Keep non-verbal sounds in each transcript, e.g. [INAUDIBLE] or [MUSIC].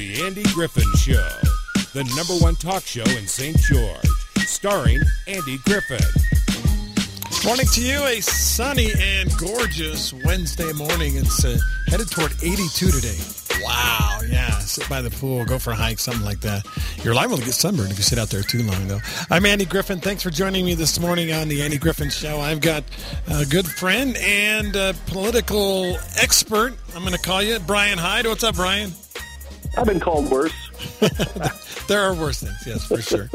The Andy Griffin Show, the number one talk show in St. George, starring Andy Griffin. Morning to you, a sunny and gorgeous Wednesday morning. It's uh, headed toward 82 today. Wow, yeah. Sit by the pool, go for a hike, something like that. You're liable to get sunburned if you sit out there too long, though. I'm Andy Griffin. Thanks for joining me this morning on the Andy Griffin Show. I've got a good friend and a political expert. I'm going to call you Bryan Hyde. What's up, Bryan? I've been called worse. [LAUGHS] there are worse things, yes, for sure.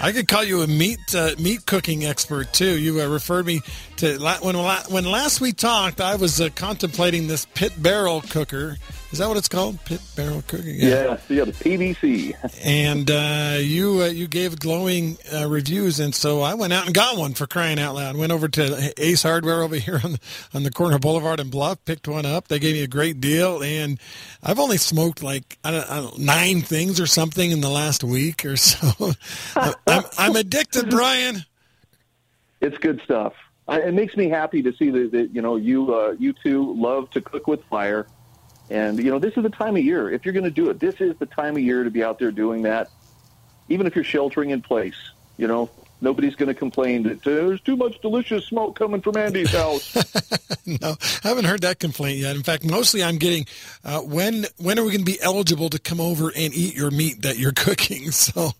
I could call you a meat uh, meat cooking expert too. You uh, referred me to when when last we talked. I was uh, contemplating this pit barrel cooker is that what it's called? Pit barrel cooking. Yeah, yeah, the PBC. [LAUGHS] and uh, you uh, you gave glowing uh, reviews, and so I went out and got one for crying out loud. Went over to Ace Hardware over [LAUGHS] here on the, on the corner of Boulevard and Bluff, picked one up. They gave me a great deal, and I've only smoked like I don't, I don't, nine things or something in the last week or so. [LAUGHS] I'm, I'm addicted, Bryan. It's good stuff. I, it makes me happy to see that, that you know you uh, you two love to cook with fire and, you know, this is the time of year. If you're going to do it, this is the time of year to be out there doing that. Even if you're sheltering in place, you know, nobody's going to complain that uh, there's too much delicious smoke coming from Andy's [LAUGHS] house. no, I haven't heard that complaint yet. In fact, mostly I'm getting uh, when when are we going to be eligible to come over and eat your meat that you're [LAUGHS] cooking? So,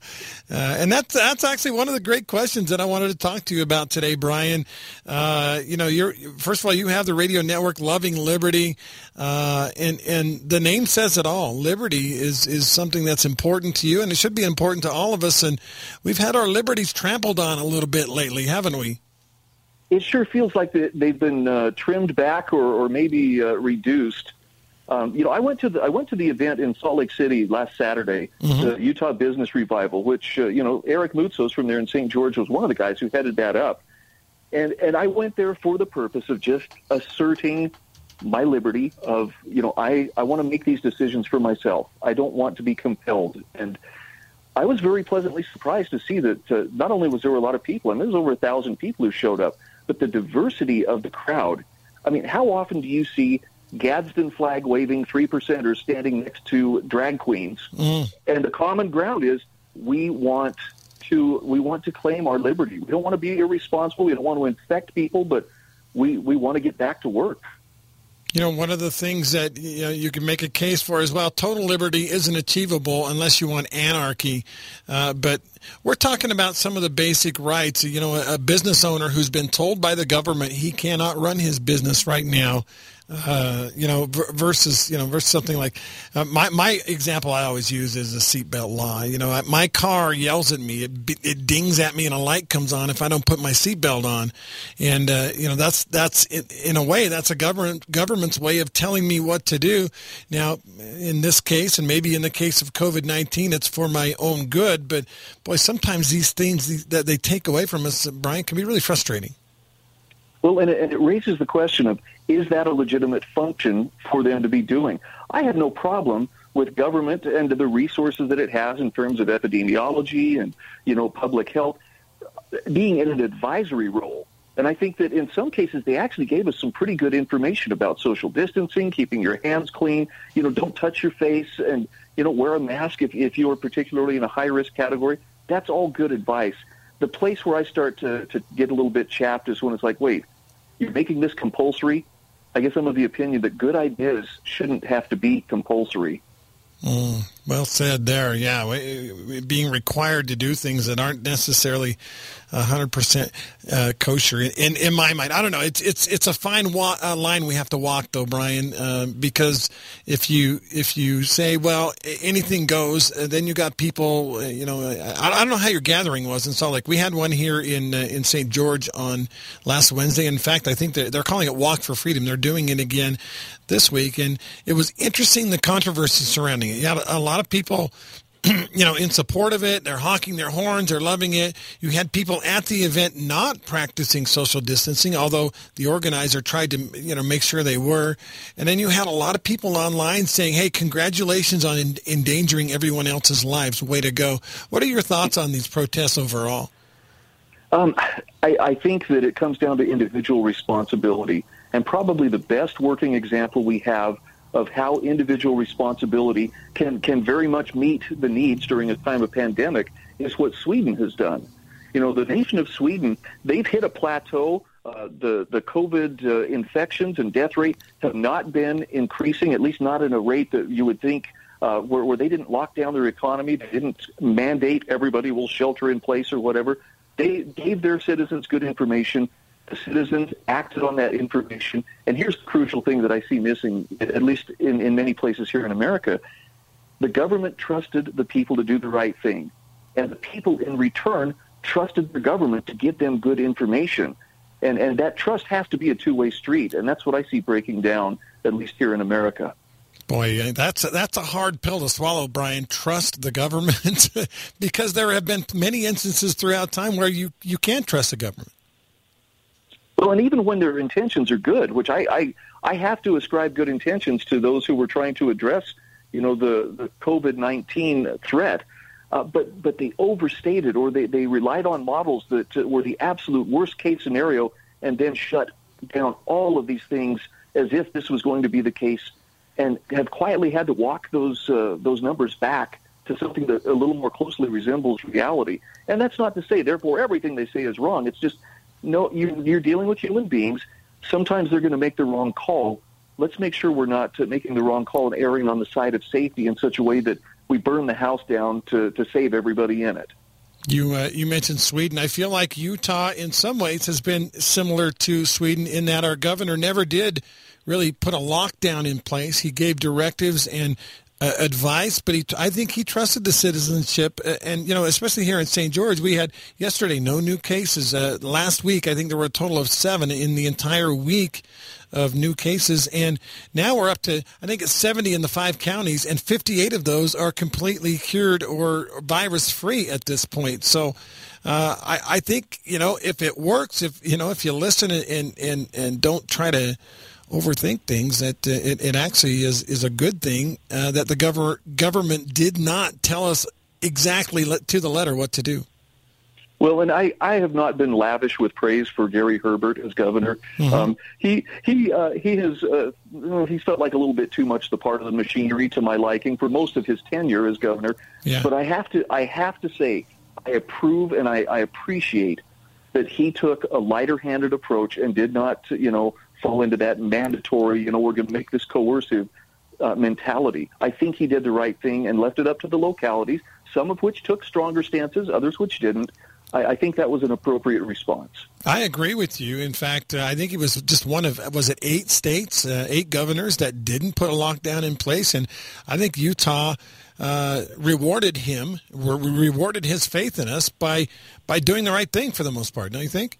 uh, and that's that's actually one of the great questions that I wanted to talk to you about today, Bryan. Uh, you know, you're first of all you have the radio network Loving Liberty, uh, and and the name says it all. Liberty is is something that's important to you, and it should be important to all of us. And we've had our liberties trampled on a little bit lately, haven't we? it sure feels like they've been uh, trimmed back or, or maybe uh, reduced. Um, you know, I went to the I went to the event in Salt Lake City last Saturday, mm-hmm. the Utah Business Revival, which uh, you know Eric Moutsos from there in St. George was one of the guys who headed that up, and and I went there for the purpose of just asserting my liberty of you know I I want to make these decisions for myself. I don't want to be compelled and. I was very pleasantly surprised to see that uh, not only was there a lot of people, and there was over a thousand people who showed up, but the diversity of the crowd. I mean, how often do you see Gadsden flag waving three percenters standing next to drag queens? Mm. And the common ground is we want to we want to claim our liberty. We don't want to be irresponsible. We don't want to infect people, but we we want to get back to work. You know, one of the things that you, know, you can make a case for as well, total liberty isn't achievable unless you want anarchy. Uh, but we're talking about some of the basic rights. You know, a business owner who's been told by the government he cannot run his business right now uh, you know, versus you know, versus something like uh, my my example I always use is the seatbelt law. You know, my car yells at me, it, it dings at me, and a light comes on if I don't put my seatbelt on, and uh, you know that's that's in a way that's a government government's way of telling me what to do. Now, in this case, and maybe in the case of COVID nineteen, it's for my own good. But boy, sometimes these things that they take away from us, Bryan, can be really frustrating. Well, and it, and it raises the question of is that a legitimate function for them to be doing? I have no problem with government and the resources that it has in terms of epidemiology and you know public health being in an advisory role. And I think that in some cases they actually gave us some pretty good information about social distancing, keeping your hands clean, you know, don't touch your face and you know wear a mask if if you are particularly in a high risk category. That's all good advice. The place where I start to to get a little bit chapped is when it's like, wait, you're making this compulsory. I guess I'm of the opinion that good ideas shouldn't have to be compulsory. Mm, well said there. Yeah, being required to do things that aren't necessarily 100% uh, kosher in in my mind. I don't know. It's it's it's a fine wa- uh, line we have to walk though, Bryan, uh, because if you if you say well anything goes, uh, then you got people. Uh, you know, I, I, don't know how your gathering was in Salt Lake. We had one here in in St. George on last Wednesday. In fact, I think they're, they're calling it Walk for Freedom. They're doing it again this week, and it was interesting the controversy surrounding it. You had a lot of people [CLEARS THROAT] you know, in support of it. They're honking their horns. They're loving it. You had people at the event not practicing social distancing, although the organizer tried to, you know, make sure they were. And then you had a lot of people online saying, "Hey, congratulations on in- endangering everyone else's lives. Way to go!" What are your thoughts on these protests overall? Um, I, I think that it comes down to individual responsibility, and probably the best working example we have of how individual responsibility can, can very much meet the needs during a time of pandemic is what Sweden has done. You know, the nation of Sweden, they've hit a plateau. Uh, the, the COVID uh, infections and death rate have not been increasing, at least not at a rate that you would think uh, where, where they didn't lock down their economy, they didn't mandate everybody will shelter in place or whatever. They gave their citizens good information. Citizens acted on that information. And here's the crucial thing that I see missing, at least in, in many places here in America. The government trusted the people to do the right thing. And the people in return trusted the government to give them good information. And, and that trust has to be a two-way street. And that's what I see breaking down, at least here in America. Boy, that's that's a hard pill to swallow, Bryan. Trust the government [LAUGHS] because there have been many instances throughout time where you, you can't trust the government. Well, and even when their intentions are good, which I, I, I have to ascribe good intentions to those who were trying to address, you know, the, the COVID nineteen threat, uh, but but they overstated or they, they relied on models that were the absolute worst case scenario, and then shut down all of these things as if this was going to be the case and have quietly had to walk those uh, those numbers back to something that a little more closely resembles reality. And that's not to say, therefore, everything they say is wrong. It's just no, you, you're dealing with human beings. Sometimes they're going to make the wrong call. Let's make sure we're not uh, making the wrong call and erring on the side of safety in such a way that we burn the house down to, to save everybody in it. You uh, you mentioned Sweden. I feel like Utah, in some ways, has been similar to Sweden in that our governor never did really put a lockdown in place. He gave directives and uh, advice, but he, I think he trusted the citizenship. Uh, and, you know, especially here in St. George, we had yesterday no new cases. Uh, last week, I think there were a total of seven in the entire week of new cases. And now we're up to, I think it's 70 in the five counties, and 58 of those are completely cured or virus free at this point. So, uh, I, I think, you know, if it works, if, you know, if you listen and, and, and don't try to, overthink things. That uh, it, it actually is is a good thing uh, that the gover- government did not tell us exactly to the letter what to do. Well, and I, I have not been lavish with praise for Gary Herbert as governor. Mm-hmm. Um, he he uh, he has uh, he's felt like a little bit too much the part of the machinery to my liking for most of his tenure as governor. Yeah. But I have to I have to say I approve and I, I appreciate that he took a lighter-handed approach and did not you know fall into that mandatory, you know, we're going to make this coercive uh, mentality. I think he did the right thing and left it up to the localities, some of which took stronger stances, others which didn't. I, I think that was an appropriate response. I agree with you. In fact, uh, I think it was just one of was it eight states, uh, eight governors that didn't put a lockdown in place, and I think Utah uh, rewarded him, rewarded his faith in us by by doing the right thing for the most part. Don't you think?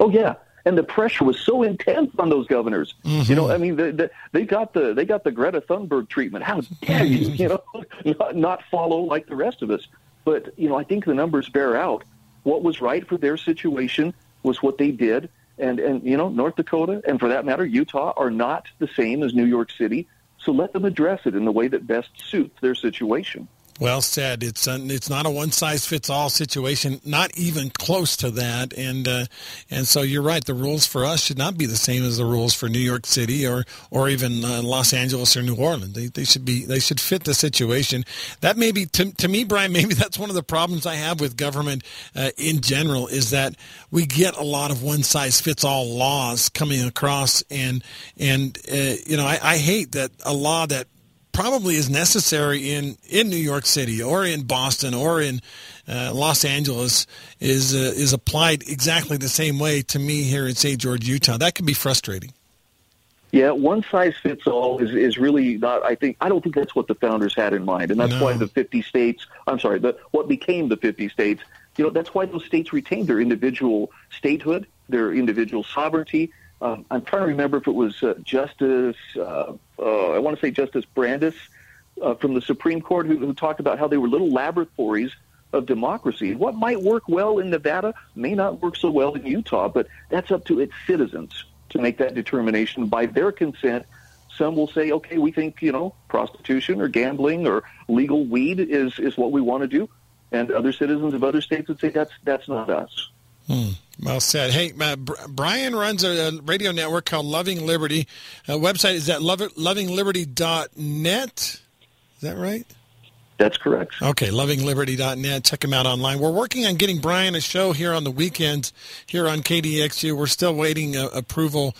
Oh yeah, and the pressure was so intense on those governors. Mm-hmm. You know, I mean, the, the, they got the they got the Greta Thunberg treatment. How dare you, you know, [LAUGHS] not, not follow like the rest of us? But you know, I think the numbers bear out what was right for their situation was what they did. And and you know, North Dakota and for that matter, Utah are not the same as New York City. So let them address it in the way that best suits their situation. Well said. It's a, it's not a one size fits all situation, not even close to that. And uh, and so you're right. The rules for us should not be the same as the rules for New York City or or even uh, Los Angeles or New Orleans. They, they should be they should fit the situation. That may be to, to me, Bryan. [LAUGHS] Maybe that's one of the problems I have with government uh, in general is that we get a lot of one size fits all laws coming across, and and uh, you know I, I hate that a law that probably is necessary in, in New York City or in Boston or in uh, Los Angeles is uh, is applied exactly the same way to me here in St. George, Utah. That can be frustrating. Yeah, one size fits all is, is really not. I think I don't think that's what the founders had in mind, and that's no. why the 50 states. I'm sorry, the what became the 50 states. You know, that's why those states retained their individual statehood, their individual sovereignty, um, I'm trying to remember if it was uh, Justice, uh, uh, I want to say Justice Brandeis uh, from the Supreme Court, who, who talked about how they were little laboratories of democracy. What might work well in Nevada may not work so well in Utah, but that's up to its citizens to make that determination by their consent. Some will say, okay, we think, you know, prostitution or gambling or legal weed is, is what we want to do. And other citizens of other states would say that's, that's not us. Hmm. Well said. Hey, uh, Bryan runs a, a, radio network called Loving Liberty. Uh, website is at love, lovingliberty.net. Is that right? That's correct. Okay, lovingliberty.net. Check him out online. We're working on getting Bryan a show here on the weekends here on KDXU. We're still waiting uh, approval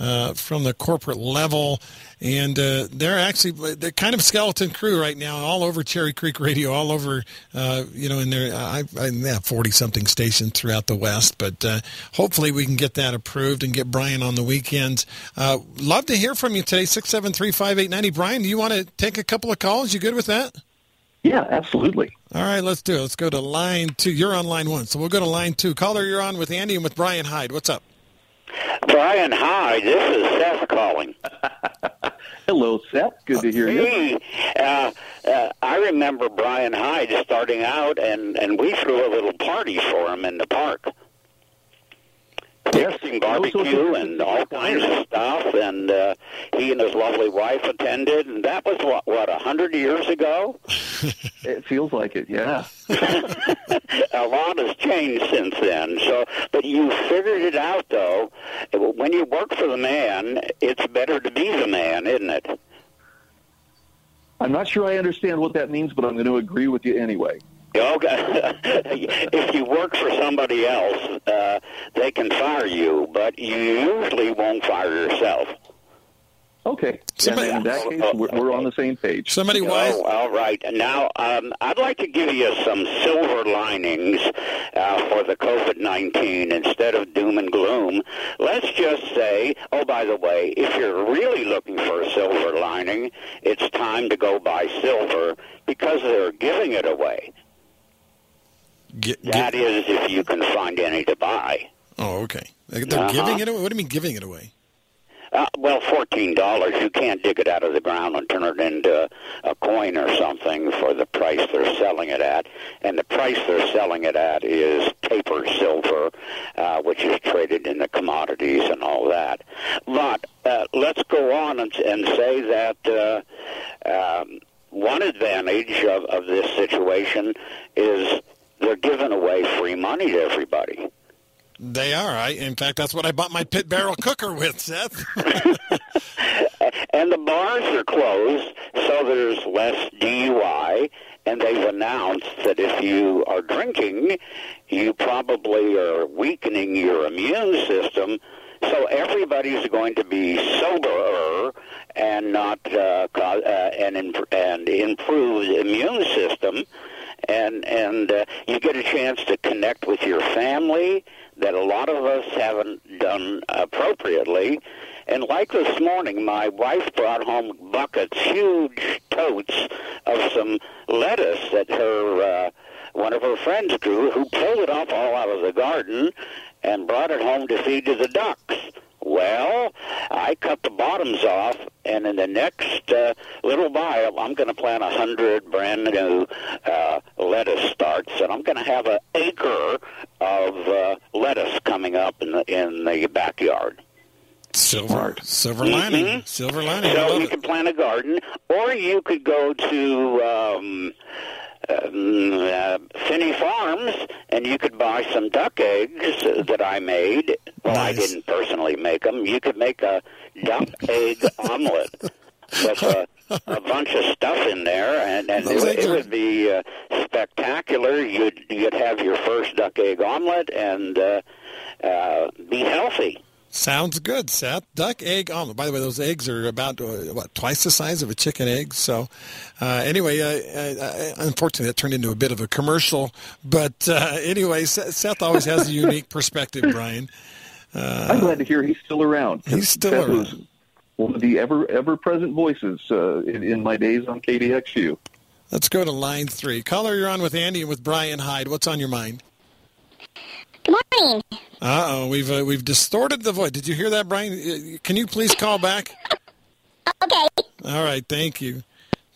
uh, from the corporate level, and uh, they're actually they're kind of skeleton crew right now, all over Cherry Creek Radio, all over uh, you know in their I, I have forty something stations throughout the West, but uh, hopefully we can get that approved and get Bryan on the weekends. Uh, love to hear from you today, six seven three five eight ninety. Bryan, do you want to take a couple of calls? You good with that? Yeah, absolutely. All right, let's do it. Let's go to line two. You're on line one, so we'll go to line two. Caller, you're on with Andy and with Bryan Hyde. What's up? Bryan Hyde, this is Seth calling. [LAUGHS] Hello, Seth. Good to hear you. Uh, uh, I remember Bryan Hyde starting out, and, and we threw a little party for him in the park tasting barbecue and all kinds of stuff. And uh, he and his lovely wife attended, and that was what what a hundred years ago. [LAUGHS] it feels like it, yeah. [LAUGHS] a lot has changed since then. So, but you figured it out, though. When you work for the man, it's better to be the man, isn't it? I'm not sure I understand what that means, but I'm going to agree with you anyway. Okay. [LAUGHS] if you work for somebody else, uh, they can fire you, but you usually won't fire yourself. Okay. Somebody, in that case, we're, we're, on the same page. Somebody wise. Oh, all right. Now, um, I'd like to give you some silver linings uh, for the COVID-19 instead of doom and gloom. Let's just say, oh, by the way, if you're really looking for a silver lining, it's time to go buy silver because they're giving it away. Get, get, that is, if you can find any to buy. Oh, okay. They're uh-huh. giving it away. What do you mean giving it away? Uh, well, fourteen dollars. You can't dig it out of the ground and turn it into a coin or something for the price they're selling it at. And the price they're selling it at is paper silver, uh, which is traded in the commodities and all that. But uh, let's go on and, and say that uh, um, one advantage of, of this situation is they're giving away free money to everybody. They are. I, in fact, that's what I bought my pit barrel cooker with, Seth. [LAUGHS] and the bars are closed, so there's less DUI. And they've announced that if you are drinking, you probably are weakening your immune system. So everybody's going to be soberer and not uh, uh, and and improved immune system and and uh, you get a chance to connect with your family that a lot of us haven't done appropriately. And like this morning, my wife brought home buckets, huge totes of some lettuce that her uh, one of her friends grew, who pulled it off all out of the garden and brought it home to feed to the ducks. Well, I cut the bottoms off, and in the next uh, little while, I'm going to plant a hundred brand new uh, lettuce starts, and I'm going to have an acre of uh, lettuce coming up in the in the backyard. Silver, silver lining, mm-hmm. silver lining. So you it. can plant a garden, or you could go to. Um, uh, Finney Farms, and you could buy some duck eggs that I made. Well, nice. I didn't personally make them. You could make a duck [LAUGHS] egg omelet with a, a bunch of stuff in there, and, and it, it would be uh, spectacular. You'd you'd have your first duck egg omelet and uh, uh, be healthy. Sounds good, Seth. Duck egg omelet. By the way, those eggs are about uh, what twice the size of a chicken egg. So, uh, anyway, uh, uh, unfortunately, that turned into a bit of a commercial. But uh, anyway, Seth always has a unique [LAUGHS] perspective, Bryan. Uh, I'm glad to hear he's still around. He's still Seth around. one of the ever ever present voices in, in my days on KDXU. Let's go to line three. Caller, you're on with Andy and with Bryan Hyde. What's on your mind? Good morning. Uh oh, we've uh, we've distorted the voice. Did you hear that, Bryan? Uh, can you please call back? [LAUGHS] Okay. All right, thank you.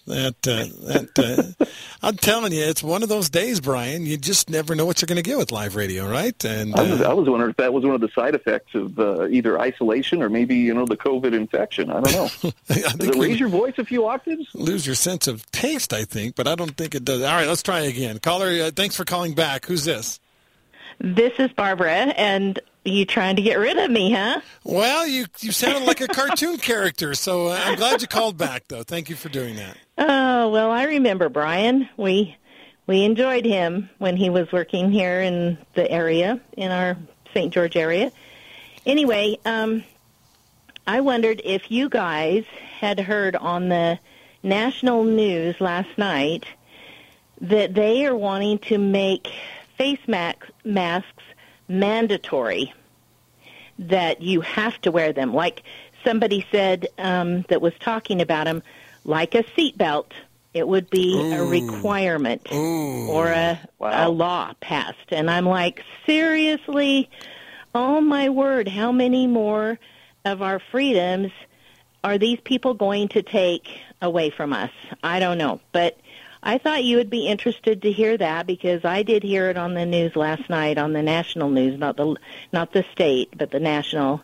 That uh, that uh, I'm telling you, it's one of those days, Bryan. You just never know what you're going to get with live radio, right? And I, was, uh, I was wondering if that was one of the side effects of uh, either isolation or maybe you know the COVID infection. I don't know. [LAUGHS] I does it raise your voice a few octaves? Lose your sense of taste, I think, but I don't think it does. All right, let's try again. Caller, uh, thanks for calling back. Who's this? This is Barbara, and you trying to get rid of me, huh? Well, you you sounded like a cartoon [LAUGHS] character, so uh, I'm glad you called back, though. Thank you for doing that. Oh well, I remember Bryan. We we enjoyed him when he was working here in the area, in our St. George area. Anyway, um, I wondered if you guys had heard on the national news last night that they are wanting to make face mask, masks mandatory, that you have to wear them. Like somebody said um, that was talking about them, like a seatbelt. It would be a requirement Ooh. or a, Wow. a law passed. And I'm like, seriously? Oh my word, how many more of our freedoms are these people going to take away from us? I don't know. But I thought you would be interested to hear that because I did hear it on the news last night on the national news, not the not the state, but the national.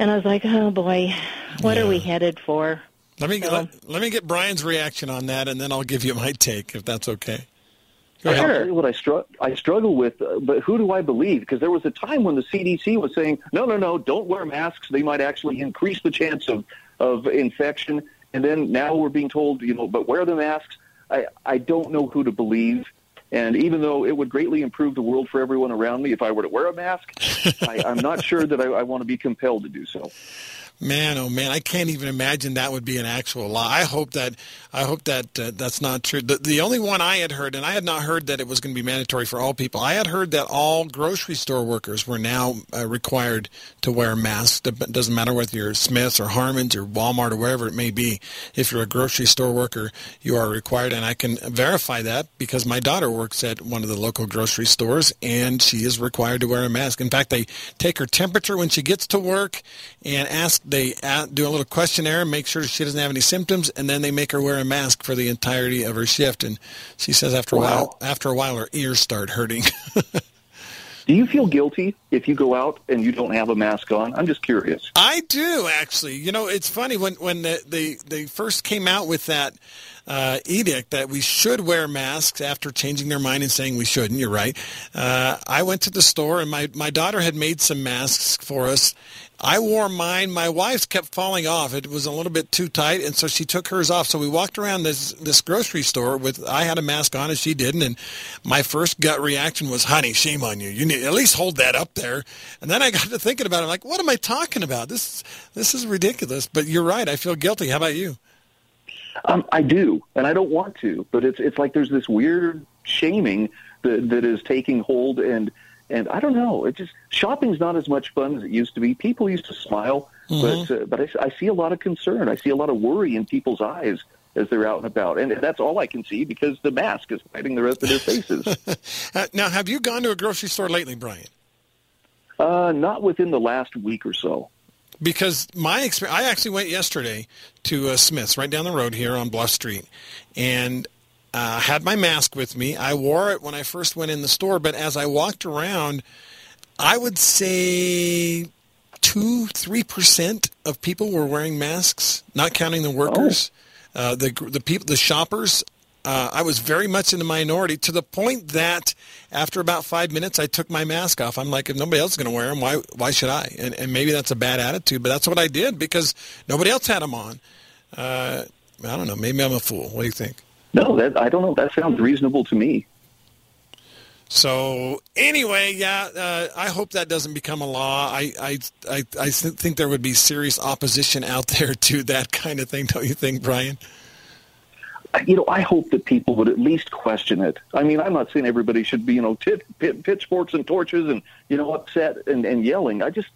And I was like, "Oh boy, what are we headed for?" Let me So- let, let me get Bryan's reaction on that, and then I'll give you my take if that's okay. Go ahead. tell you what I, str- I struggle with, uh, but who do I believe? Because there was a time when the CDC was saying, no, no, no, don't wear masks. They might actually increase the chance of, of infection. And then now we're being told, you know, but wear the masks. I, I don't know who to believe. And even though it would greatly improve the world for everyone around me if I were to wear a mask, [LAUGHS] I, I'm not sure that I, I want to be compelled to do so. Man, oh man, I can't even imagine that would be an actual lie. I hope that I hope that uh, that's not true. The, the only one I had heard, and I had not heard that it was going to be mandatory for all people. I had heard that all grocery store workers were now uh, required to wear masks. It doesn't matter whether you're Smith's or Harmon's or Walmart or wherever it may be. If you're a grocery store worker, you are required, and I can verify that because my daughter works at one of the local grocery stores, and she is required to wear a mask. In fact, they take her temperature when she gets to work and ask they do a little questionnaire and make sure she doesn't have any symptoms and then they make her wear a mask for the entirety of her shift and she says after a Wow. while after a while her ears start hurting [LAUGHS] Do you feel guilty if you go out and you don't have a mask on? I'm just curious. I do actually. You know, it's funny when when the, they they first came out with that uh, edict that we should wear masks after changing their mind and saying we shouldn't. You're right. Uh, I went to the store and my my daughter had made some masks for us. I wore mine. My wife's kept falling off. It was a little bit too tight, and so she took hers off. So we walked around this this grocery store with I had a mask on and she didn't. And my first gut reaction was, "Honey, shame on you. You need at least hold that up there." And then I got to thinking about it. I'm like, "What am I talking about? This this is ridiculous." But you're right. I feel guilty. How about you? Um, I do, and I don't want to, but it's it's like there's this weird shaming that that is taking hold, and and I don't know. It just shopping's not as much fun as it used to be. People used to smile, but uh, but I, I see a lot of concern. I see a lot of worry in people's eyes as they're out and about, and that's all I can see because the mask is hiding the rest of their faces. [LAUGHS] Uh, now, have you gone to a grocery store lately, Bryan? uh, not within the last week or so. Because my experience, I actually went yesterday to uh, Smith's right down the road here on Bluff Street, and uh, had my mask with me. I wore it when I first went in the store, but as I walked around, I would say two, three percent of people were wearing masks, not counting the workers, uh, the the people, the shoppers. Uh, I was very much in the minority to the point that after about five minutes, I took my mask off. I'm like, if nobody else is going to wear them, why why should I? And, and maybe that's a bad attitude, but that's what I did because nobody else had them on. Uh, I don't know. Maybe I'm a fool. What do you think? No, that I don't know. That sounds reasonable to me. So anyway, yeah, uh, I hope that doesn't become a law. I I I, I think there would be serious opposition out there [LAUGHS] to that kind of thing. Don't you think, Bryan? You know, I hope that people would at least question it. I mean, I'm not saying everybody should be, you know, tit, pit, pitchforks and torches and, you know, upset and, and yelling. I just,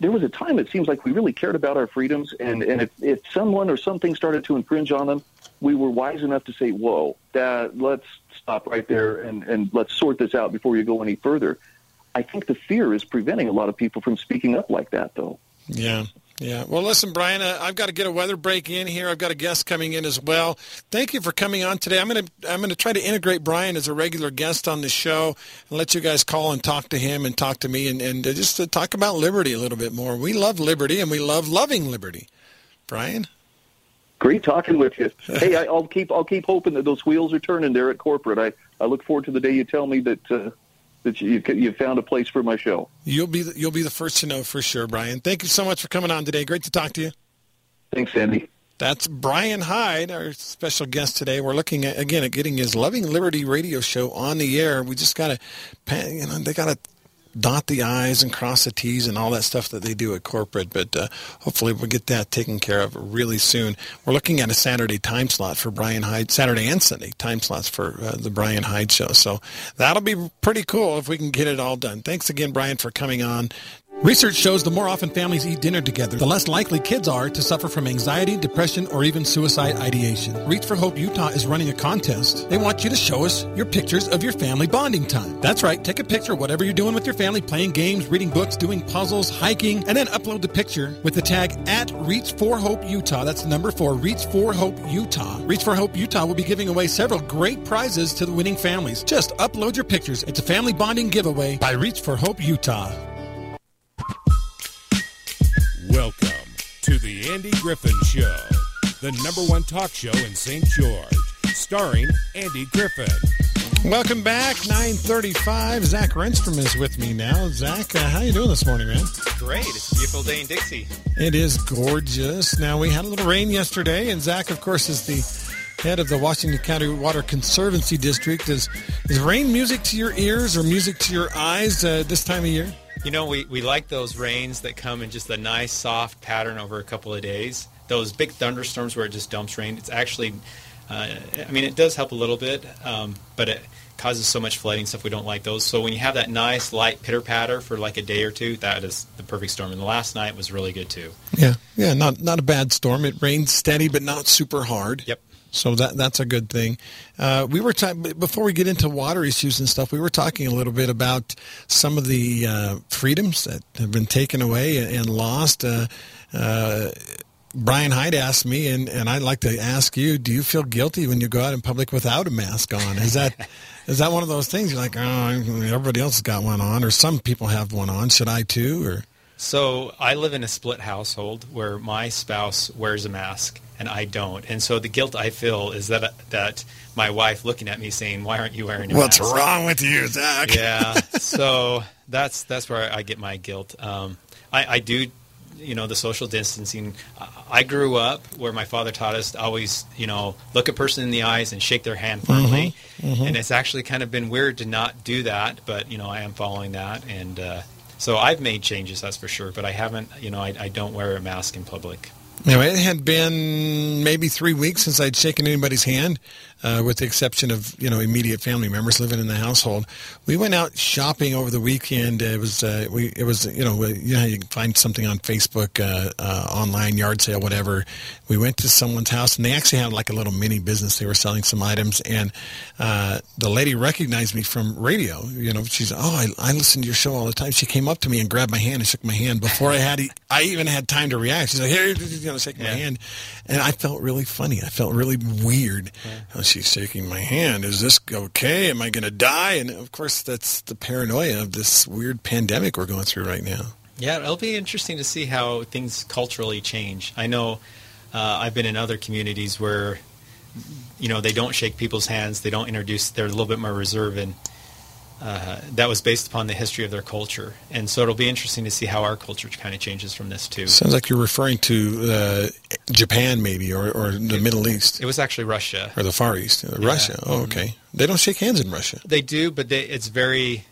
there was a time it seems like we really cared about our freedoms, and, and if, if someone or something started to infringe on them, we were wise enough to say, whoa, that, let's stop right there and, and let's sort this out before you go any further. I think the fear is preventing a lot of people from speaking up like that, though. Yeah. Yeah. Well, listen, Bryan, uh, I've got to get a weather break in here. I've got a guest coming in as well. Thank you for coming on today. I'm going to I'm going to try to integrate Bryan as a regular guest on the show and let you guys call and talk to him and talk to me and and uh, just to talk about liberty a little bit more. We love liberty and we love loving liberty. Bryan. Great talking with you. [LAUGHS] Hey, I, I'll keep I'll keep hoping that those wheels are turning there at corporate. I, I look forward to the day you tell me that uh, that you you found a place for my show. You'll be the, you'll be the first to know for sure, Bryan. Thank you so much for coming on today. Great to talk to you. Thanks, Andy. That's Bryan Hyde, our special guest today. We're looking at again at getting his Loving Liberty radio show on the air. We just got to, you know, they got to dot the I's and cross the T's and all that stuff that they do at corporate. But uh, hopefully we'll get that taken care of really soon. We're looking at a Saturday time slot for Bryan Hyde, Saturday and Sunday time slots for uh, the Bryan Hyde show. So that'll be pretty cool if we can get it all done. Thanks again, Bryan, for coming on. Research shows the more often families eat dinner together, the less likely kids are to suffer from anxiety, depression, or even suicide ideation. Reach for Hope Utah is running a contest. They want you to show us your pictures of your family bonding time. That's right, take a picture of whatever you're doing with your family, playing games, reading books, doing puzzles, hiking, and then upload the picture with the tag at Reach for Hope Utah. That's the number four, Reach for Hope Utah. Reach for Hope Utah will be giving away several great prizes to the winning families. Just upload your pictures. It's a family bonding giveaway by Reach for Hope Utah. Welcome to the Andy Griffin Show, the number one talk show in St. George, starring Andy Griffin. Welcome back, 935. Zac Renstrom is with me now. Zac, uh, how you doing this morning, man? Great. It's a beautiful day in Dixie. It is gorgeous. Now, we had a little rain yesterday, and Zac, of course, is the head of the Washington County Water Conservancy District. Is, is rain music to your ears or music to your eyes uh, this time of year? You know, we, we like those rains that come in just a nice, soft pattern over a couple of days. Those big thunderstorms where it just dumps rain, it's actually, uh, I mean, it does help a little bit, um, but it causes so much flooding stuff we don't like those. So when you have that nice, light pitter patter for like a day or two, that is the perfect storm. And the last night was really good too. Yeah, yeah, not not a bad storm. It rained steady, but not super hard. Yep. So that that's a good thing. Uh, we were talking before we get into water issues and stuff. We were talking a little bit about some of the uh, freedoms that have been taken away and lost. Uh, uh, Bryan Hyde asked me, and, and I'd like to ask you: Do you feel guilty when you go out in public without a mask on? Is that [LAUGHS] is that one of those things you're like, oh, everybody else has got one on, or some people have one on? Should I too? Or so I live in a split household where my spouse wears a mask and I don't. And so the guilt I feel is that that my wife looking at me saying, "Why aren't you wearing a What's mask?" What's wrong with you, Zac? yeah. So that's that's where I get my guilt. Um, I, I do, you know, the social distancing. I grew up where my father taught us to always, you know, look a person in the eyes and shake their hand firmly. Mm-hmm. Mm-hmm. And it's actually kind of been weird to not do that, but you know, I am following that and. Uh, so I've made changes, that's for sure, but I haven't, you know, I, I don't wear a mask in public. Now, it had been maybe three weeks since I'd shaken anybody's hand, uh, with the exception of you know immediate family members living in the household. We went out shopping over the weekend. It was uh, we it was you know you know you can find something on Facebook, uh, uh, online yard sale, whatever. We went to someone's house and they actually had like a little mini business. They were selling some items, and uh, the lady recognized me from radio. You know, she's oh I, I listen to your show all the time. She came up to me and grabbed my hand and shook my hand before I had I even had time to react. She's like here you know shaking yeah. my hand, and I felt really funny. I felt really weird. Yeah. She's shaking my hand. Is this okay? Am I going to die? And of course, that's the paranoia of this weird pandemic we're going through right now. Yeah, it'll be interesting to see how things culturally change. I know uh, I've been in other communities where you know they don't shake people's hands, they don't introduce, they're a little bit more reserved, and uh, that was based upon the history of their culture. And so it'll be interesting to see how our culture kind of changes from this too. Sounds like you're referring to uh, Japan, maybe, or, or the it, Middle East. It was actually Russia or the Far East. Uh, yeah. Russia. Oh, okay. Mm-hmm. They don't shake hands in Russia. They do, but they, it's very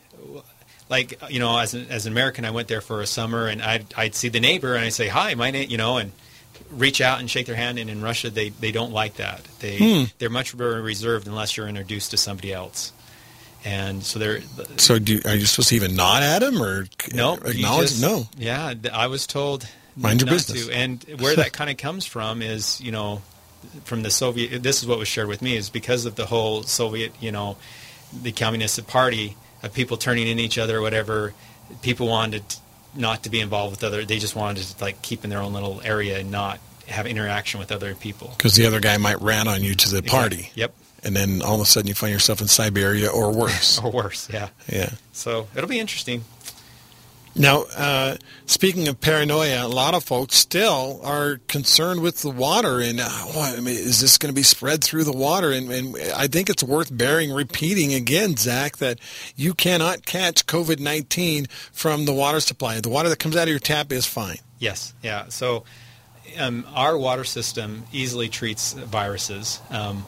like you know, as an, as an American, I went there for a summer, and I'd I'd see the neighbor, and I'd say hi, my name, you know, and reach out and shake their hand. And in Russia, they they don't like that. They hmm. they're much more reserved unless you're introduced to somebody else and so they're. So do, are you supposed to even nod at him or no? Acknowledge? Just, no. Yeah, I was told. Mind your business. To. And where that kind of comes from is, you know, from the Soviet. This is what was shared with me is because of the whole Soviet, you know, the Communist Party of people turning in each other or whatever. People wanted not to be involved with other. They just wanted to like keep in their own little area and not have interaction with other people. Because the other guy might rat on you to the party. Exactly. Yep and then all of a sudden you find yourself in Siberia or worse. [LAUGHS] or worse, yeah. Yeah. So it'll be interesting. Now, uh, speaking of paranoia, a lot of folks still are concerned with the water, and uh, what, I mean, is this going to be spread through the water? And, and I think it's worth bearing repeating again, Zac, that you cannot catch COVID nineteen from the water supply. The water that comes out of your tap is fine. Yes, yeah. So um, our water system easily treats viruses. Um,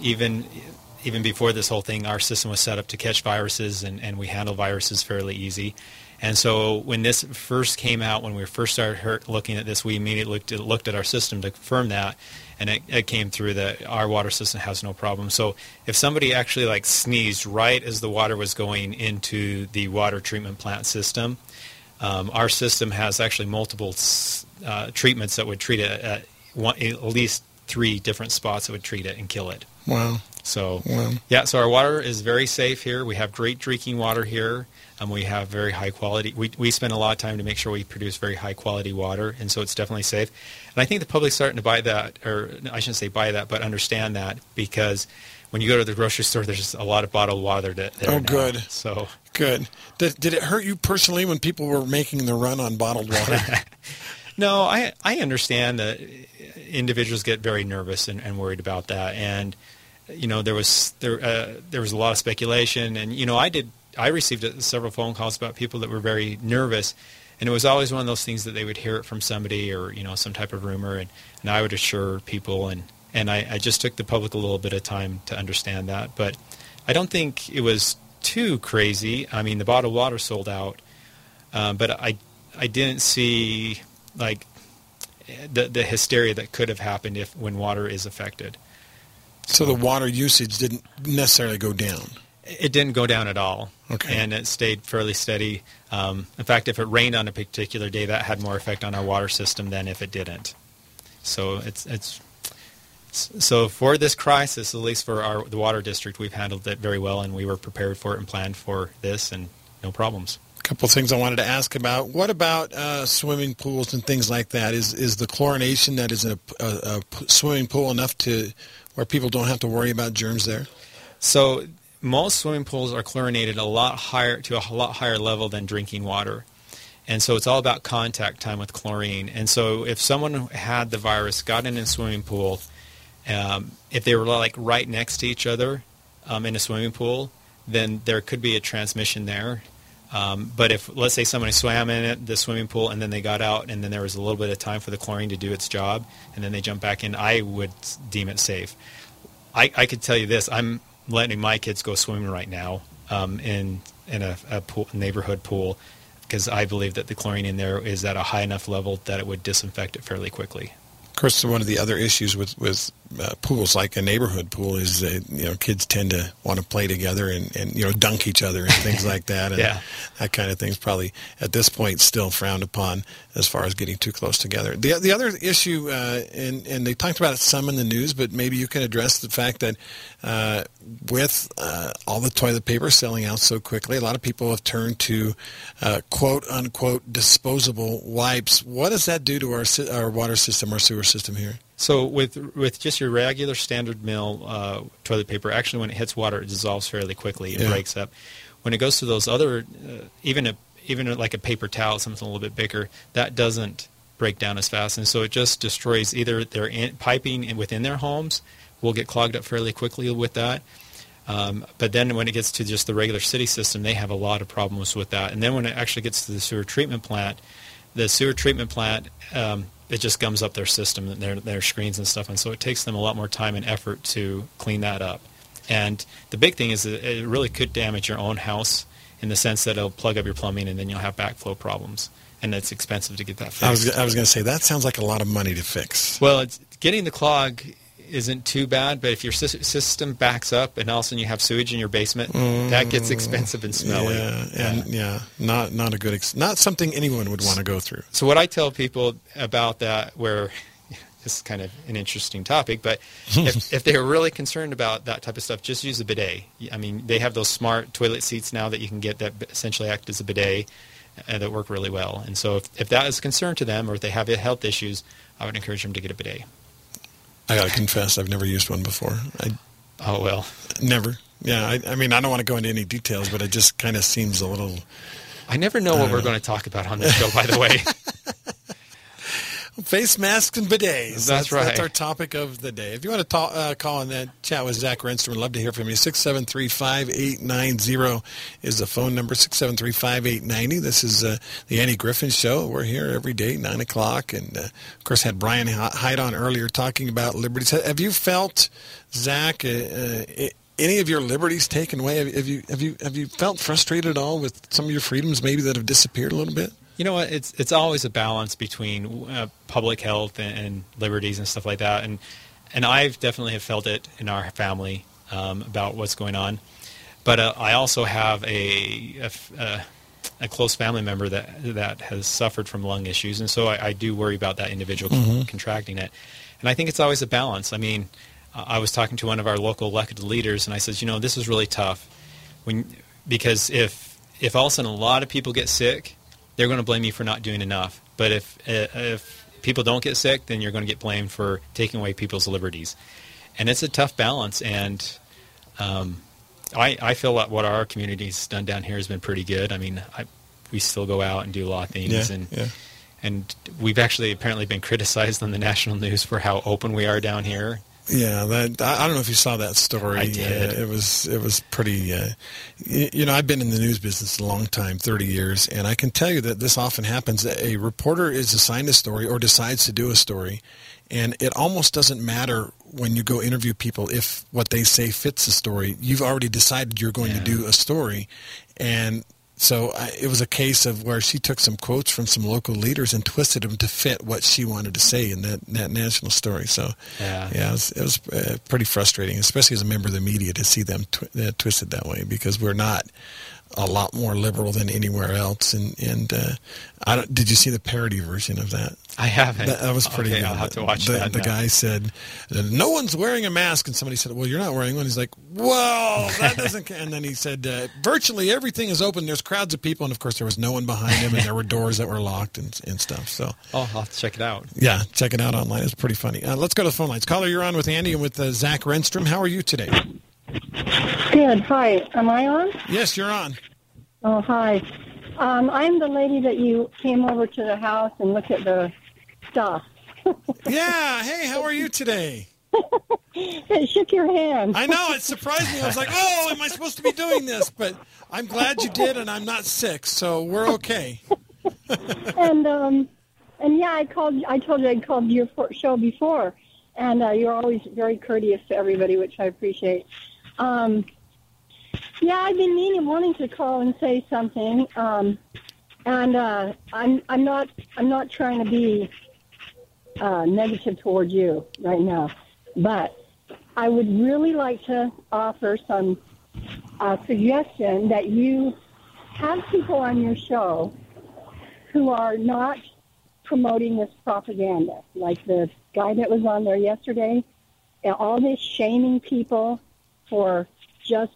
even even before this whole thing, our system was set up to catch viruses, and, and we handle viruses fairly easy. And so when this first came out, when we first started looking at this, we immediately looked at, looked at our system to confirm that, and it, it, came through that our water system has no problem. So if somebody actually like sneezed right as the water was going into the water treatment plant system, um, our system has actually multiple uh, treatments that would treat it at, one, at least three different spots that would treat it and kill it. Wow. So wow. yeah, so our water is very safe here. We have great drinking water here. Um, we have very high quality. We, we spend a lot of time to make sure we produce very high quality water, and so it's definitely safe. And I think the public's starting to buy that, or I shouldn't say buy that, but understand that because when you go to the grocery store, there's a lot of bottled water that. Oh, now. good. So good. Did, did it hurt you personally when people were making the run on bottled water? [LAUGHS] no, I I understand that individuals get very nervous and, and worried about that, and you know there was there uh, there was a lot of speculation, and you know I did I received several phone calls about people that were very nervous, and it was always one of those things that they would hear it from somebody or you know some type of rumor, and, and I would assure people, and and I, I just took the public a little bit of time to understand that, but I don't think it was too crazy. I mean, the bottled water sold out, um, but I I didn't see like the the hysteria that could have happened if when water is affected. So the water usage didn't necessarily go down. It didn't go down at all. Okay. And it stayed fairly steady. Um, in fact, if it rained on a particular day, that had more effect on our water system than if it didn't. So it's it's so for this crisis, at least for our the water district, we've handled it very well, and we were prepared for it and planned for this, and no problems. A couple of things I wanted to ask about. What about uh, swimming pools and things like that? Is is the chlorination that is in a, a, a swimming pool enough to where people don't have to worry about germs there? So most swimming pools are chlorinated a lot higher to a lot higher level than drinking water. And so it's all about contact time with chlorine. And so if someone had the virus, got in a swimming pool, um, if they were like right next to each other um, in a swimming pool, then there could be a transmission there. Um, but if, let's say, somebody swam in it, the swimming pool and then they got out and then there was a little bit of time for the chlorine to do its job and then they jump back in, I would deem it safe. I, I could tell you this: I'm letting my kids go swimming right now um, in in a, a pool, neighborhood pool because I believe that the chlorine in there is at a high enough level that it would disinfect it fairly quickly. Of course, one of the other issues with with uh, pools like a neighborhood pool is that you know kids tend to want to play together and, and you know dunk each other and things [LAUGHS] like that and yeah. that kind of thing's probably at this point still frowned upon as far as getting too close together. The the other issue uh, and and they talked about it some in the news, but maybe you can address the fact that uh, with uh, all the toilet paper selling out so quickly, a lot of people have turned to uh, quote unquote disposable wipes. What does that do to our our water system, our sewer system here? So with with just your regular standard mill uh, toilet paper, actually when it hits water, it dissolves fairly quickly. It yeah. breaks up. When it goes to those other, uh, even a even like a paper towel, something a little bit bigger, that doesn't break down as fast, and so it just destroys either their in, piping within their homes will get clogged up fairly quickly with that. Um, but then when it gets to just the regular city system, they have a lot of problems with that. And then when it actually gets to the sewer treatment plant, the sewer treatment plant um, it just gums up their system and their their screens and stuff, and so it takes them a lot more time and effort to clean that up. And the big thing is that it really could damage your own house in the sense that it'll plug up your plumbing and then you'll have backflow problems, and it's expensive to get that fixed. I was I was going to say that sounds like a lot of money to fix. Well, it's, getting the clog isn't too bad, but if your system backs up and all of a sudden you have sewage in your basement, mm, that gets expensive and smelly. Yeah, and yeah. yeah, not not a good, ex- not something anyone would want to go through. So what I tell people about that, where [LAUGHS] this is kind of an interesting topic, but if, [LAUGHS] if they're really concerned about that type of stuff, just use a bidet. I mean, they have those smart toilet seats now that you can get that essentially act as a bidet uh, that work really well. And so if, if that is a concern to them or if they have health issues, I would encourage them to get a bidet. I got to confess, I've never used one before. I, oh well, never. Yeah, I, I, mean, I don't want to go into any details, but it just kind of seems a little I never know what we're uh, going to talk about on this show, by the way. [LAUGHS] Face masks and bidets. That's right. That's our topic of the day. If you want to talk, uh, call and uh, chat with Zac Renstrom, we'd love to hear from you. 673-5890 is the phone number, 673-5890. This is uh, the Andy Griffin Show. We're here every day, 9 o'clock. And, uh, of course, had Bryan Hyde on earlier talking about liberties. Have you felt, Zac, uh, uh, any of your liberties taken away? Have you, have, you, have you felt frustrated at all with some of your freedoms maybe that have disappeared a little bit? You know what? It's it's always a balance between uh, public health and, and, liberties and stuff like that, and and I've definitely have felt it in our family um, about what's going on. But uh, I also have a, a, uh, a close family member that that has suffered from lung issues, and so I, I do worry about that individual mm-hmm. contracting it. And I think it's always a balance. I mean, I was talking to one of our local elected leaders, and I said, you know, this is really tough when because if if all of a sudden a lot of people get sick they're going to blame you for not doing enough. But if if people don't get sick, then you're going to get blamed for taking away people's liberties, and it's a tough balance. And um, I I feel like what our community's done down here has been pretty good. I mean, I, we still go out and do a lot of things, yeah, and yeah. and we've actually apparently been criticized on the [LAUGHS] national news for how open we are down here. Yeah, that I don't know if you saw that story. I did. Uh, it was it was pretty. Uh, you, you, know, I've been in the news business a long time, thirty years, and I can tell you that this often happens. A reporter is assigned a story or decides to do a story, and it almost doesn't matter when you go interview people if what they say fits the story. You've already decided you're going yeah. to do a story, and so I, it was a case of where she took some quotes from some local leaders and twisted them to fit what she wanted to say in that, that national story. So yeah, yeah it was, it was uh, pretty frustrating, especially as a member of the media, to see them tw- uh, twisted that way because we're not a lot more liberal than anywhere else. And and uh, I don't, did you see the parody version of that? I haven't. That, that was pretty okay, good. I'll have to watch the, that. The now. guy said, "No one's wearing a mask," and somebody said, "Well, you're not wearing one." He's like, "Well, that [LAUGHS] doesn't." and then he said, uh, "Virtually everything is open. There's crowds of people, and of course, there was no one behind him, and there were doors that were locked and, and stuff." So, oh, I'll check it out. Yeah, check it out online. It's pretty funny. Uh, let's go to the phone lines. Caller, you're on with Andy and with uh, Zac Renstrom. How are you today? Good. Hi. Am I on? Yes, you're on. Oh, hi. Um, I'm the lady that you came over to the house and looked at the stuff. [LAUGHS] yeah. Hey, how are you today? [LAUGHS] it shook your hand. I know. It surprised me. I was like, oh, am I supposed to be doing this? But I'm glad you did, and I'm not sick, so we're okay. [LAUGHS] and um, and yeah, I called. I told you I called your show before, and uh, you're always very courteous to everybody, which I appreciate. Um, yeah, I've been meaning, wanting to call and say something, um, and uh, I'm I'm not I'm not trying to be uh, negative towards you right now, but I would really like to offer some uh, suggestion that you have people on your show who are not promoting this propaganda, like the guy that was on there yesterday, and all this shaming people for just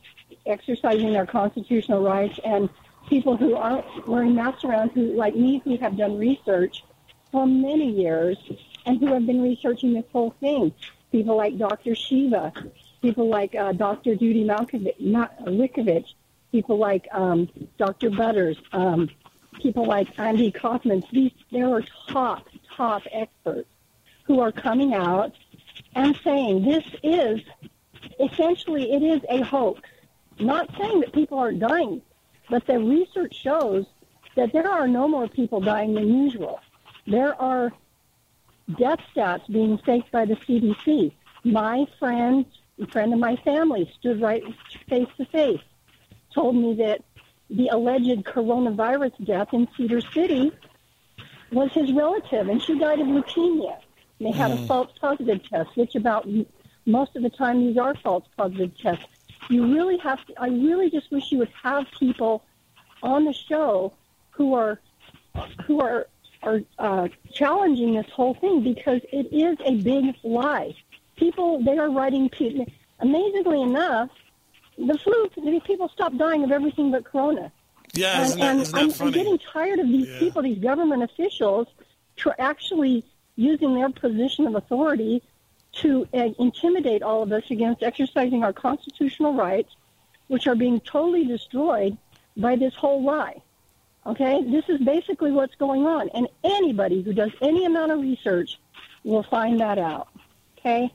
exercising their constitutional rights and people who aren't wearing masks around who like me who have done research for many years and who have been researching this whole thing. People like Dr. Shiva, people like uh, Dr. Judy Mikovits, people like um, Dr. Butters, um, people like Andy Kaufman. These there are top, top experts who are coming out and saying this is essentially it is a hoax. Not saying that people aren't dying, but the research shows that there are no more people dying than usual. There are death stats being faked by the CDC. My friend, a friend of my family, stood right face to face, told me that the alleged coronavirus death in Cedar City was his relative, and she died of leukemia. They had mm. a false positive test, which about most of the time these are false positive tests. You really have to, I really just wish you would have people on the show who are, who are, are uh, challenging this whole thing because it is a big lie. People, they are writing, amazingly enough, the flu, people stop dying of everything but corona. Yeah, and, isn't that, and I'm, funny? I'm getting tired of these Yeah. people, these government officials, tr- actually using their position of authority to uh, intimidate all of us against exercising our constitutional rights, which are being totally destroyed by this whole lie. Okay, this is basically what's going on, and anybody who does any amount of research will find that out. Okay.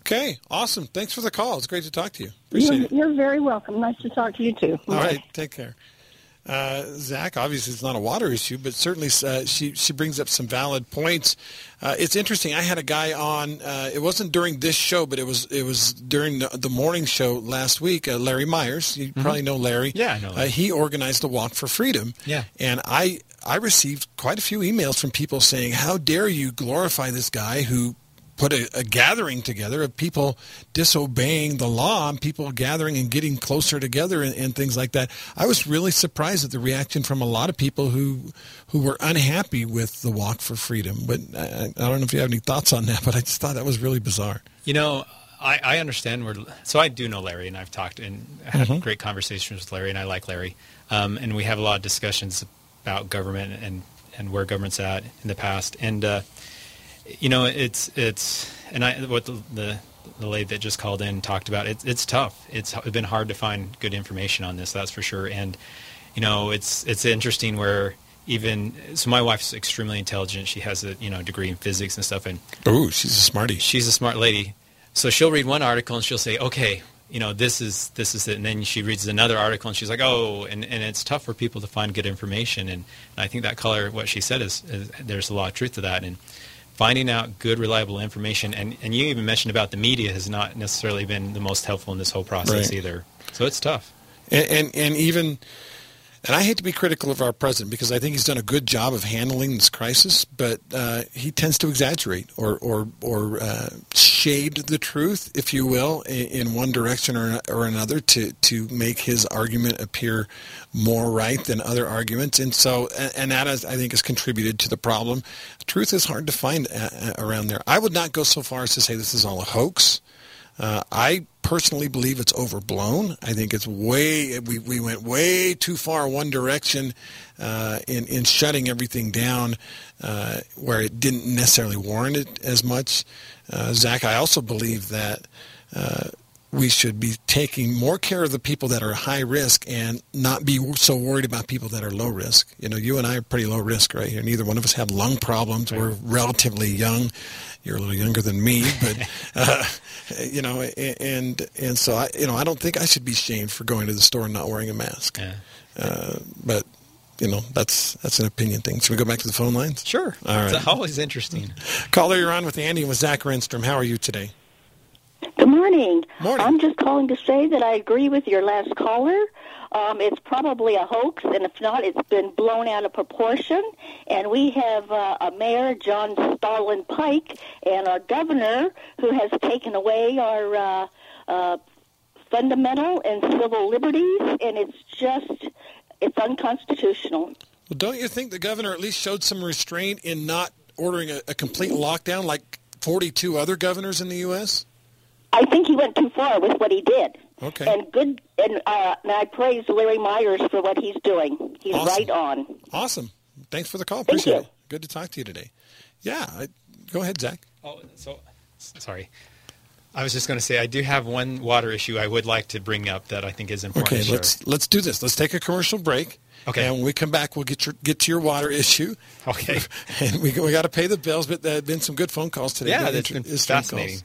Okay, awesome. Thanks for the call. It's great to talk to you. Appreciate you're, it. You're very welcome. Nice to talk to you too. All right, take care. Uh, Zac, obviously it's not a water issue, but certainly uh, she she brings up some valid points. Uh, it's interesting. I had a guy on. Uh, it wasn't during this show, but it was it was during the, the morning show last week. Uh, Larry Myers, you Mm-hmm. probably know Larry. Yeah, I know Larry. Uh, he organized the Walk for Freedom. Yeah. and I I received quite a few emails from people saying, "How dare you glorify this guy who." Put a, a gathering together of people disobeying the law and people gathering and getting closer together and, and things like that. I was really surprised at the reaction from a lot of people who who were unhappy with the Walk for Freedom. But I, I don't know if you have any thoughts on that, but I just thought that was really bizarre. You know, I, I understand where. So I do know Larry, and I've talked and had Mm-hmm. great conversations with Larry, and I like Larry. Um, and we have a lot of discussions about government and and where government's at in the past. And uh, you know, it's it's and I what the, the the lady that just called in talked about. It's it's tough. It's been hard to find good information on this. That's for sure. And you know, it's it's interesting where even so my wife's extremely intelligent she has a you know degree in physics and stuff and Ooh, she's a smarty. she's a smart lady. So she'll read one article and she'll say, okay, you know, this is this is it. And then she reads another article and she's like, oh, and, and it's tough for people to find good information. And, I think that color, what she said is, is there's a lot of truth to that. And finding out good, reliable information. And, and you even mentioned about the media has not necessarily been the most helpful in this whole process Right. either. So it's tough. and, and and even and I hate to be critical of our president because I think he's done a good job of handling this crisis, but uh, he tends to exaggerate or or or uh, shade the truth, if you will, in, in one direction or or another to to make his argument appear more right than other arguments, and so and, that is, I think has contributed to the problem. Truth is hard to find uh, uh, around there. I would not go so far as to say this is all a hoax. Uh, I personally believe it's overblown. I think it's way we, we went way too far one direction uh, in in shutting everything down uh, where it didn't necessarily warrant it as much. Uh, Zac, I also believe that. We should be taking more care of the people that are high risk and not be so worried about people that are low risk. You know, you and I are pretty low risk right here. Neither one of us have lung problems. We're relatively young. You're a little younger than me, but [LAUGHS] uh, you know, and and so I, you know, I don't think I should be shamed for going to the store and not wearing a mask. Yeah. Uh, but you know, that's that's an opinion thing. Should we go back to the phone lines? Sure. All right. It's always interesting. Caller, you're on with Andy and with Zac Renstrom. How are you today? Good morning. Morning. I'm just calling to say that I agree with your last caller. Um, it's probably a hoax, and if not, it's been blown out of proportion. And we have uh, a mayor, John Stalin Pike, and our governor, who has taken away our uh, uh, fundamental and civil liberties, and it's just it's unconstitutional. Well, don't you think the governor at least showed some restraint in not ordering a, a complete lockdown like 42 other governors in the U.S.? I think he went too far with what he did. Okay. And good, and, uh, and I praise Larry Myers for what he's doing. He's Awesome. right on. Awesome. Thanks for the call. Thank Appreciate you. it. Good to talk to you today. Yeah. I, go ahead, Zac. Oh, so sorry. I was just going to say I do have one water issue I would like to bring up that I think is important. Okay, let's let's do this. Let's take a commercial break. Okay. And when we come back, we'll get your get to your water [LAUGHS] issue. Okay. [LAUGHS] And we we got to pay the bills, but there have been some good phone calls today. Yeah, that's been fascinating.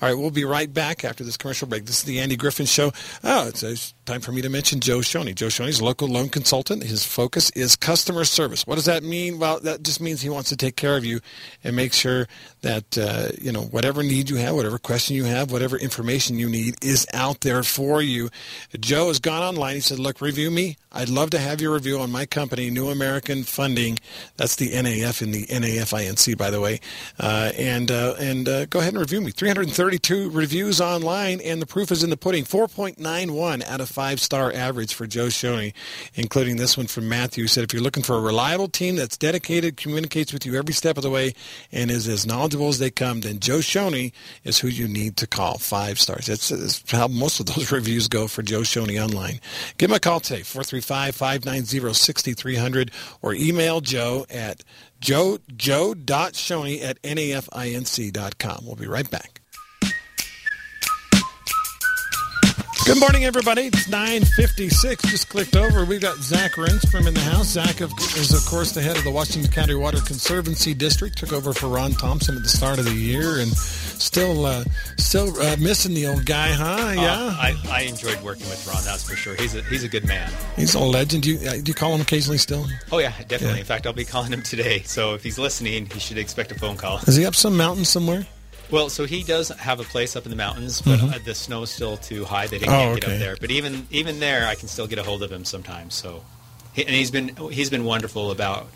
All right, we'll be right back after this commercial break. This is the Andy Griffin Show. Oh, it's, it's time for me to mention Joe Shoney. Joe Shoney's a local loan consultant. His focus is customer service. What does that mean? Well, that just means he wants to take care of you and make sure that uh, you know whatever need you have, whatever question you have, whatever information you need is out there for you. Joe has gone online. He said, "Look, review me. I'd love to have your review on my company, New American Funding. That's the NAF in the NAFINC, by the way. Uh, and uh, and uh, go ahead and review me. 332 reviews online, and the proof is in the pudding. 4.91 out of five star average for Joe Shoney, including this one from Matthew. Who said, if you're looking for a reliable team that's dedicated, communicates with you every step of the way, and is as knowledgeable as they come, then Joe Shoney is who you need to call. Five stars. That's, that's how most of those [LAUGHS] reviews go for Joe Shoney online. Give him a call today, 435-590-6300, or email Joe at joe, joe.shoney at nafinc.com. We'll be right back. Good morning, everybody. It's 9.56. Just clicked over. We've got Zac Renstrom in the house. Zac is, of course, the head of the Washington County Water Conservancy District. Took over for Ron Thompson at the start of the year and still uh, still uh, missing the old guy, huh? Yeah. Uh, I, I enjoyed working with Ron, that's for sure. He's a, he's a good man. He's a legend. Do you, uh, do you call him occasionally still? Oh, yeah, definitely. Yeah. In fact, I'll be calling him today. So if he's listening, he should expect a phone call. Is he up some mountain somewhere? Well, so he does have a place up in the mountains, but uh, the snow's still too high that he Mm-hmm. Oh, can't get okay. up there. But even even there, I can still get a hold of him sometimes. So, and he's been he's been wonderful about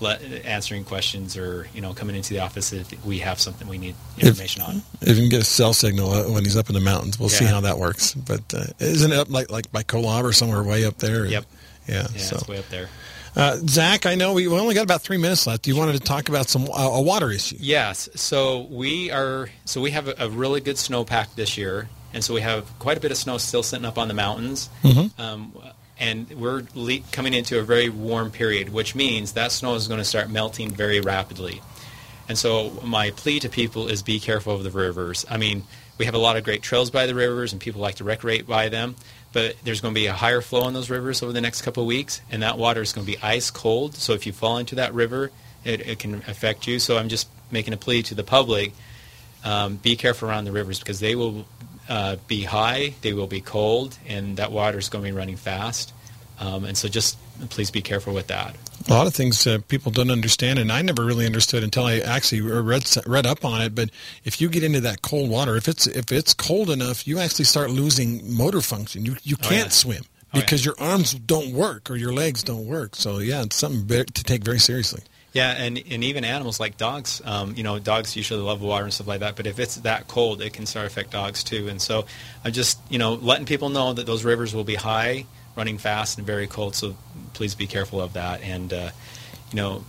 let, answering questions or you know coming into the office if we have something we need information on. If you can get a cell signal uh, when he's up in the mountains, we'll see how that works. But uh, isn't it up like like by Kolob or somewhere way up there? Yep. Yeah. Yeah, so, it's way up there. Uh, Zac, I know we, we only got about three minutes left. You wanted to talk about some uh, a water issue. Yes. So we are. So we have a, a really good snowpack this year, and so we have quite a bit of snow still sitting up on the mountains. Um, and we're le- coming into a very warm period, which means that snow is going to start melting very rapidly. And so my plea to people is be careful of the rivers. I mean, we have a lot of great trails by the rivers, and people like to recreate by them. But there's going to be a higher flow on those rivers over the next couple of weeks, and that water is going to be ice cold. So if you fall into that river, it, it can affect you. So I'm just making a plea to the public: um, be careful around the rivers because they will uh, be high, they will be cold, and that water is going to be running fast. Um, and so just please be careful with that. A lot of things uh, people don't understand, and I never really understood until I actually read read up on it. But if you get into that cold water, if it's if it's cold enough, you actually start losing motor function. You you Oh, can't yeah. swim Oh, yeah. because your arms don't work or your legs don't work. So yeah, it's something to take very seriously. Yeah, and, and even animals like dogs, um, you know, dogs usually love water and stuff like that. But if it's that cold, it can start to affect dogs too. And so I'm just, you know, letting people know that those rivers will be high, running fast, and very cold. So please be careful of that. And, uh, you know,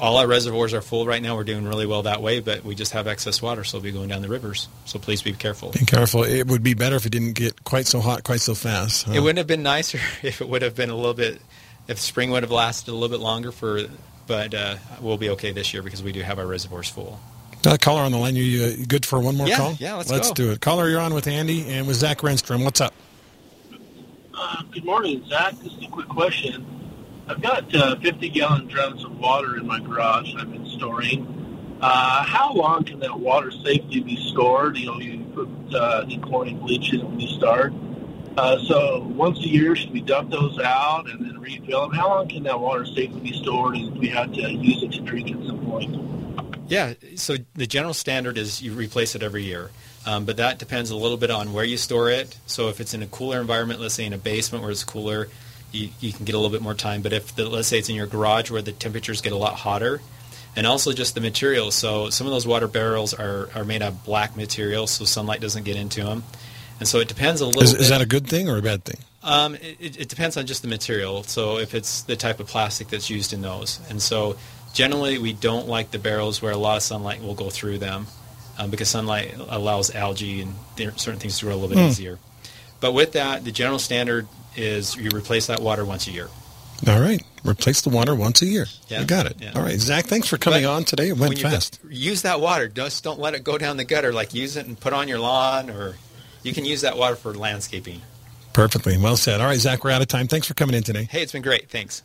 all our reservoirs are full right now. We're doing really well that way, but we just have excess water, so we'll be going down the rivers. So please be careful. Be careful. It would be better if it didn't get quite so hot, quite so fast. huh? It wouldn't have been nicer [LAUGHS] if it would have been a little bit, if spring would have lasted a little bit longer for, but uh, we'll be okay this year because we do have our reservoirs full. Uh, caller on the line. You, you good for one more Yeah, call? yeah, let's let's do it. Caller, you're on with Andy and with Zac Renstrom. What's up? Uh, good morning, Zac. Just a quick question. I've got uh, 50 gallon drums of water in my garage I've been storing. Uh, how long can that water safely be stored? You know, you put uh, chlorine bleach in when you start. Uh, so once a year, should we dump those out and then refill them? How long can that water safely be stored if we had to use it to drink at some point? Yeah, so the general standard is you replace it every year. Um, but that depends a little bit on where you store it. So if it's in a cooler environment, let's say in a basement where it's cooler, you, you can get a little bit more time. But if, the, let's say it's in your garage where the temperatures get a lot hotter, and also just the material. So some of those water barrels are, are made of black material, so sunlight doesn't get into them. And so it depends a little Is, bit. is that a good thing or a bad thing? Um, it- it depends on just the material. So if it's the type of plastic that's used in those, and so generally we don't like the barrels where a lot of sunlight will go through them, um, because sunlight allows algae and certain things to grow a little bit Hmm. easier. But with that, the general standard is you replace that water once a year. All right. Replace the water once a year. Yeah, You got it. yeah. All right. Zac, thanks for coming But on today. It went done- fast. use that water. Just don't let it go down the gutter. Like use it and put on your lawn, or you can use that water for landscaping. Perfectly. Well said. All right, Zac, we're out of time. Thanks for coming in today. Hey, it's been great. Thanks.